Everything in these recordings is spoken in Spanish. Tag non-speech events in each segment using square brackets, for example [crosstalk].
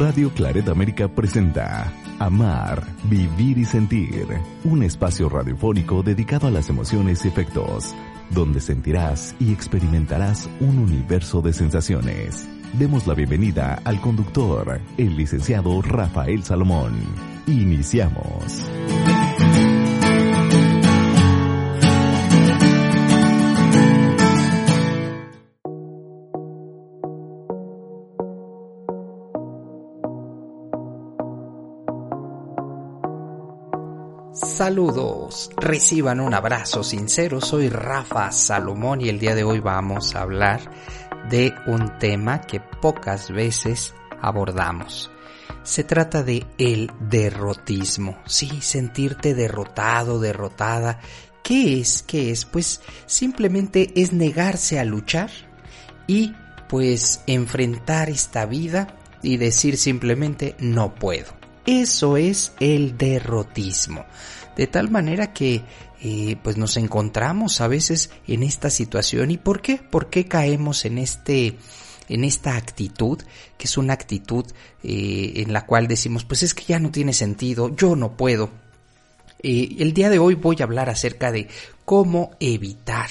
Radio Claret América presenta Amar, Vivir y Sentir, un espacio radiofónico dedicado a las emociones y efectos, donde sentirás y experimentarás un universo de sensaciones. Demos la bienvenida al conductor, el licenciado Rafael Salomón. Iniciamos. Saludos, reciban un abrazo sincero, soy Rafa Salomón y el día de hoy vamos a hablar de un tema que pocas veces abordamos. Se trata de el derrotismo, sí, sentirte derrotado, derrotada. ¿Qué es? ¿Qué es? Pues simplemente es negarse a luchar y pues enfrentar esta vida y decir simplemente no puedo. Eso es el derrotismo. De tal manera que eh, pues nos encontramos a veces en esta situación. ¿Y por qué? ¿Por qué caemos en este en esta actitud, que es una actitud eh, en la cual decimos, pues es que ya no tiene sentido, yo no puedo. Eh, el día de hoy voy a hablar acerca de cómo evitar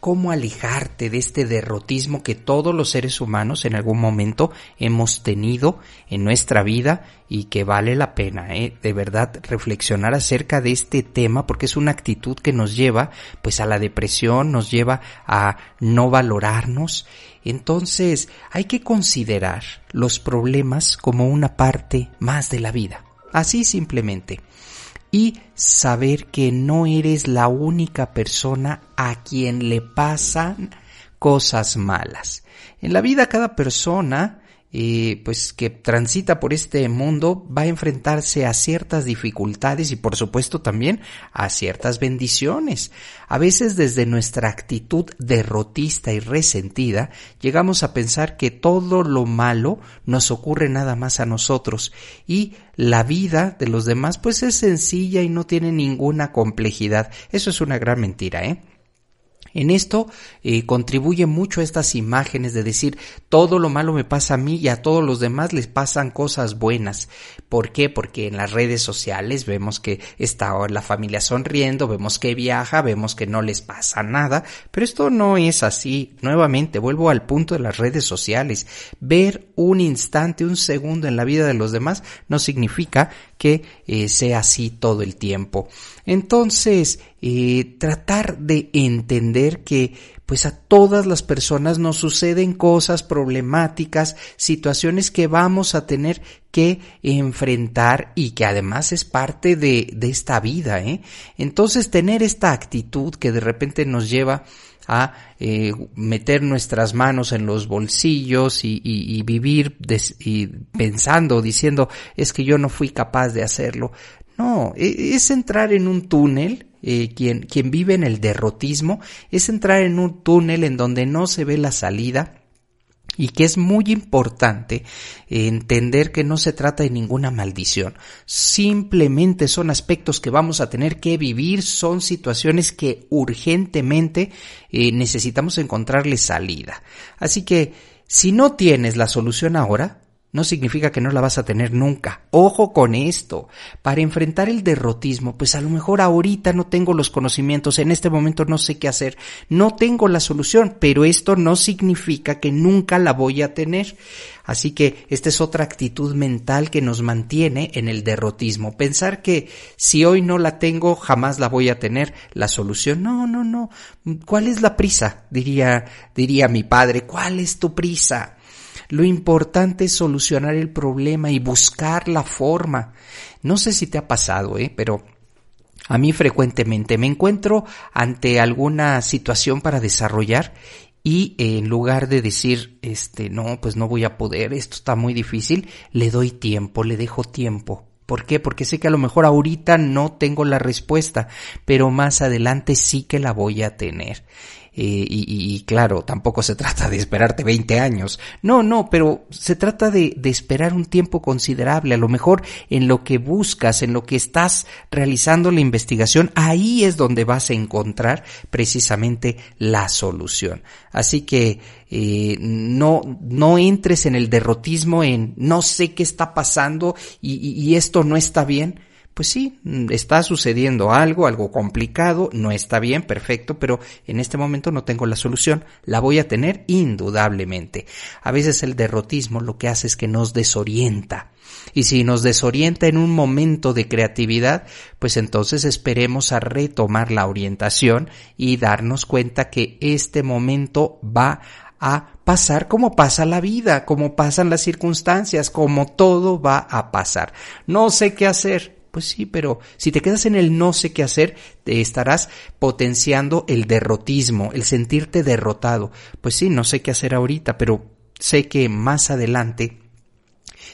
cómo alejarte de este derrotismo que todos los seres humanos en algún momento hemos tenido en nuestra vida y que vale la pena, ¿eh? de verdad, reflexionar acerca de este tema porque es una actitud que nos lleva pues a la depresión, nos lleva a no valorarnos. Entonces hay que considerar los problemas como una parte más de la vida. Así simplemente y saber que no eres la única persona a quien le pasan cosas malas. En la vida cada persona eh, pues que transita por este mundo va a enfrentarse a ciertas dificultades y por supuesto también a ciertas bendiciones. A veces desde nuestra actitud derrotista y resentida llegamos a pensar que todo lo malo nos ocurre nada más a nosotros y la vida de los demás pues es sencilla y no tiene ninguna complejidad. Eso es una gran mentira, ¿eh? En esto eh, contribuye mucho estas imágenes de decir todo lo malo me pasa a mí y a todos los demás les pasan cosas buenas. ¿Por qué? Porque en las redes sociales vemos que está la familia sonriendo, vemos que viaja, vemos que no les pasa nada, pero esto no es así. Nuevamente vuelvo al punto de las redes sociales. Ver un instante, un segundo en la vida de los demás no significa que eh, sea así todo el tiempo. Entonces, eh, tratar de entender que pues a todas las personas nos suceden cosas problemáticas, situaciones que vamos a tener que enfrentar y que además es parte de, de esta vida, ¿eh? Entonces tener esta actitud que de repente nos lleva a eh, meter nuestras manos en los bolsillos y, vivir y pensando, diciendo, es que yo no fui capaz de hacerlo. No, e, es entrar en un túnel eh, quien, quien vive en el derrotismo, es entrar en un túnel en donde no se ve la salida, y que es muy importante entender que no se trata de ninguna maldición, simplemente son aspectos que vamos a tener que vivir, son situaciones que urgentemente eh, necesitamos encontrarle salida. Así que si no tienes la solución ahora, no significa que no la vas a tener nunca. Ojo con esto. Para enfrentar el derrotismo, pues a lo mejor ahorita no tengo los conocimientos, en este momento no sé qué hacer, no tengo la solución, pero esto no significa que nunca la voy a tener. Así que esta es otra actitud mental que nos mantiene en el derrotismo. Pensar que si hoy no la tengo, jamás la voy a tener. La solución, no, no, no. ¿Cuál es la prisa? Diría, diría mi padre, ¿cuál es tu prisa? Lo importante es solucionar el problema y buscar la forma. No sé si te ha pasado, ¿eh? pero a mí frecuentemente me encuentro ante alguna situación para desarrollar y en lugar de decir, este, no, pues no voy a poder, esto está muy difícil, le doy tiempo, le dejo tiempo. ¿Por qué? Porque sé que a lo mejor ahorita no tengo la respuesta, pero más adelante sí que la voy a tener. Eh, y, claro, tampoco se trata de esperarte 20 años. No, no, pero se trata de, esperar un tiempo considerable. A lo mejor en lo que buscas, en lo que estás realizando la investigación, ahí es donde vas a encontrar precisamente la solución. Así que eh, no, no entres en el derrotismo, en no sé qué está pasando y, y esto no está bien pues sí, mm, está sucediendo algo, algo complicado, no está bien, perfecto, pero en este momento no tengo la solución, la voy a tener indudablemente. A veces el derrotismo lo que hace es que nos desorienta. Y si nos desorienta en un momento de creatividad, pues entonces esperemos a retomar la orientación y darnos cuenta que este momento va a pasar como pasa la vida, como pasan las circunstancias, como todo va a pasar. No sé qué hacer, pues sí, pero si te quedas en el no sé qué hacer, te estarás potenciando el derrotismo, el sentirte derrotado. Pues sí, no sé qué hacer ahorita, pero sé que más adelante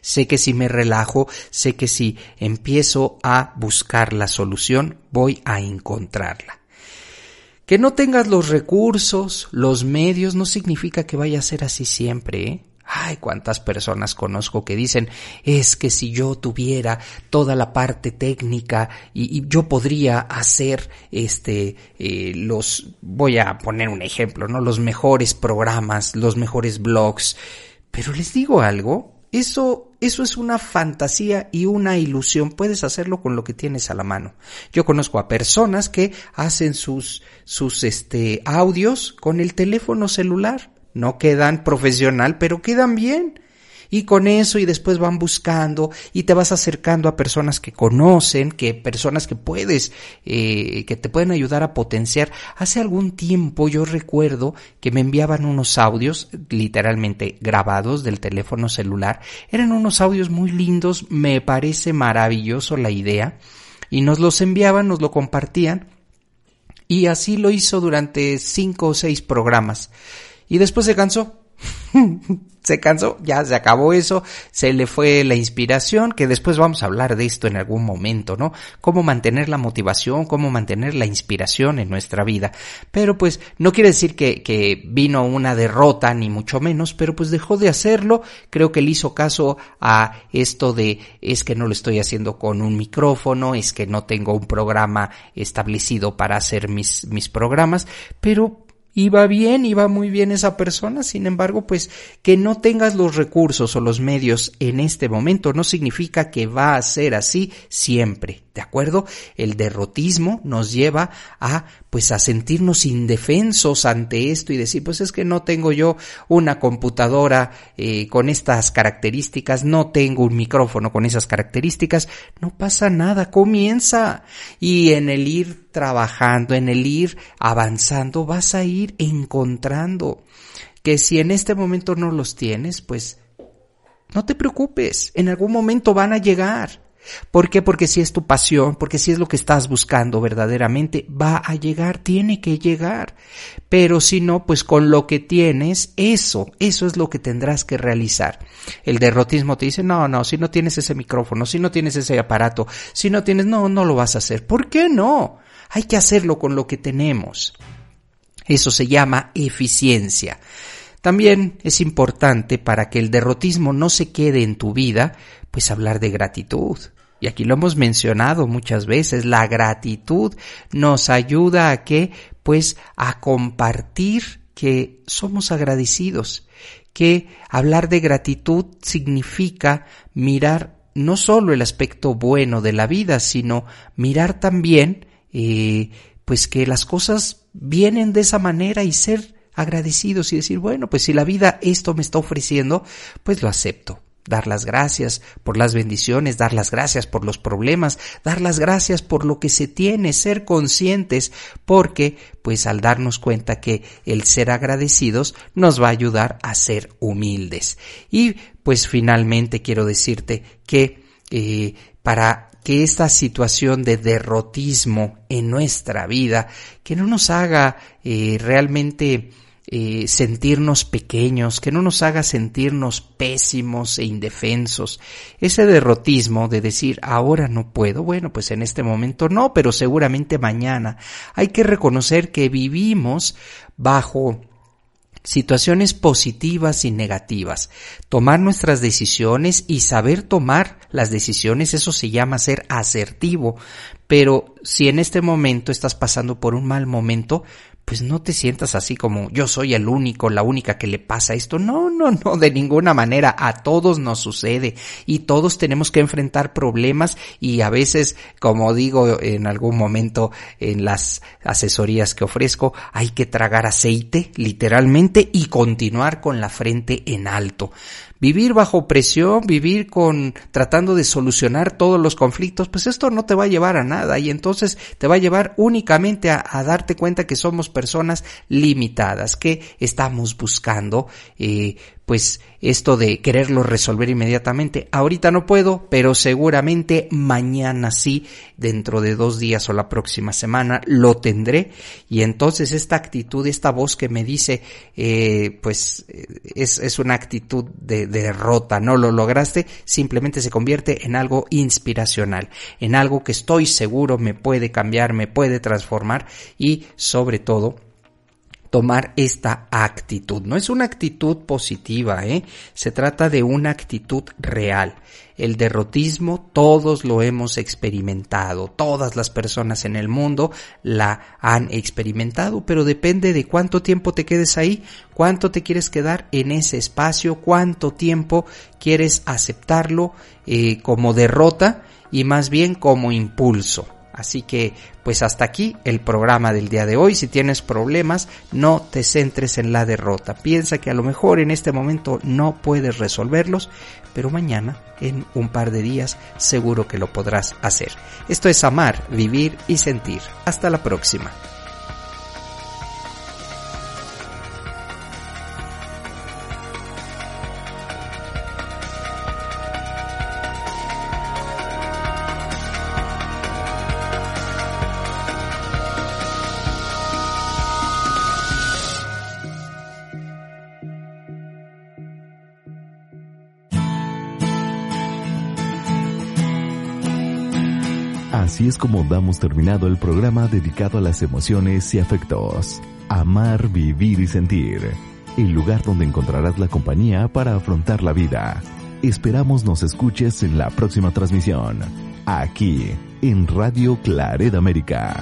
Sé que si me relajo, sé que si empiezo a buscar la solución, voy a encontrarla. Que no tengas los recursos, los medios, no significa que vaya a ser así siempre, ¿eh? Ay, cuántas personas conozco que dicen, es que si yo tuviera toda la parte técnica y, yo podría hacer este, eh, los, voy a poner un ejemplo, ¿no? Los mejores programas, los mejores blogs. Pero les digo algo, eso, eso es una fantasía y una ilusión. Puedes hacerlo con lo que tienes a la mano. Yo conozco a personas que hacen sus, sus, este, audios con el teléfono celular no quedan profesional, pero quedan bien. Y con eso y después van buscando y te vas acercando a personas que conocen, que personas que puedes, eh, que te pueden ayudar a potenciar. Hace algún tiempo yo recuerdo que me enviaban unos audios literalmente grabados del teléfono celular. Eran unos audios muy lindos, me parece maravilloso la idea. Y nos los enviaban, nos lo compartían. Y así lo hizo durante cinco o seis programas. Y después se cansó. [laughs] se cansó, ya se acabó eso, se le fue la inspiración, que después vamos a hablar de esto en algún momento, ¿no? Cómo mantener la motivación, cómo mantener la inspiración en nuestra vida. Pero pues no quiere decir que, que vino una derrota, ni mucho menos, pero pues dejó de hacerlo, creo que le hizo caso a esto de es que no lo estoy haciendo con un micrófono, es que no tengo un programa establecido para hacer mis, mis programas, pero iba bien, iba muy bien esa persona, sin embargo, pues que no tengas los recursos o los medios en este momento no significa que va a ser así siempre. ¿De acuerdo? El derrotismo nos lleva a, pues, a sentirnos indefensos ante esto y decir, pues es que no tengo yo una computadora eh, con estas características, no tengo un micrófono con esas características. No pasa nada, comienza. Y en el ir trabajando, en el ir avanzando, vas a ir encontrando que si en este momento no los tienes, pues no te preocupes, en algún momento van a llegar. ¿Por qué? Porque si es tu pasión, porque si es lo que estás buscando verdaderamente, va a llegar, tiene que llegar. Pero si no, pues con lo que tienes, eso, eso es lo que tendrás que realizar. El derrotismo te dice, no, no, si no tienes ese micrófono, si no tienes ese aparato, si no tienes, no, no lo vas a hacer. ¿Por qué no? Hay que hacerlo con lo que tenemos. Eso se llama eficiencia. También es importante para que el derrotismo no se quede en tu vida, pues hablar de gratitud. Y aquí lo hemos mencionado muchas veces, la gratitud nos ayuda a que, pues, a compartir que somos agradecidos, que hablar de gratitud significa mirar no solo el aspecto bueno de la vida, sino mirar también, eh, pues que las cosas vienen de esa manera y ser agradecidos y decir, bueno, pues si la vida esto me está ofreciendo, pues lo acepto dar las gracias por las bendiciones, dar las gracias por los problemas, dar las gracias por lo que se tiene, ser conscientes, porque pues al darnos cuenta que el ser agradecidos nos va a ayudar a ser humildes. Y pues finalmente quiero decirte que eh, para que esta situación de derrotismo en nuestra vida, que no nos haga eh, realmente eh, sentirnos pequeños, que no nos haga sentirnos pésimos e indefensos. Ese derrotismo de decir ahora no puedo, bueno, pues en este momento no, pero seguramente mañana. Hay que reconocer que vivimos bajo situaciones positivas y negativas, tomar nuestras decisiones y saber tomar las decisiones, eso se llama ser asertivo, pero si en este momento estás pasando por un mal momento, pues no te sientas así como yo soy el único, la única que le pasa esto. No, no, no, de ninguna manera. A todos nos sucede y todos tenemos que enfrentar problemas y a veces, como digo en algún momento en las asesorías que ofrezco, hay que tragar aceite, literalmente, y continuar con la frente en alto vivir bajo presión, vivir con tratando de solucionar todos los conflictos, pues esto no te va a llevar a nada y entonces te va a llevar únicamente a, darte cuenta que somos personas limitadas, que estamos buscando eh, pues esto de quererlo resolver inmediatamente. Ahorita no puedo, pero seguramente mañana sí, dentro de dos días o la próxima semana lo tendré. Y entonces esta actitud, esta voz que me dice, eh, pues es, es, una actitud de derrota, no lo lograste, simplemente se convierte en algo inspiracional, en algo que estoy seguro me puede cambiar, me puede transformar y sobre todo tomar esta actitud. No es una actitud positiva, ¿eh? Se trata de una actitud real. El derrotismo todos lo hemos experimentado, todas las personas en el mundo la han experimentado, pero depende de cuánto tiempo te quedes ahí, cuánto te quieres quedar en ese espacio, cuánto tiempo quieres aceptarlo eh, como derrota y más bien como impulso. Así que, pues hasta aquí el programa del día de hoy. Si tienes problemas, no te centres en la derrota. Piensa que a lo mejor en este momento no puedes resolverlos, pero mañana, en un par de días, seguro que lo podrás hacer. Esto es amar, vivir y sentir. Hasta la próxima. Así es como damos terminado el programa dedicado a las emociones y afectos. Amar, vivir y sentir. El lugar donde encontrarás la compañía para afrontar la vida. Esperamos nos escuches en la próxima transmisión. Aquí, en Radio Claret América.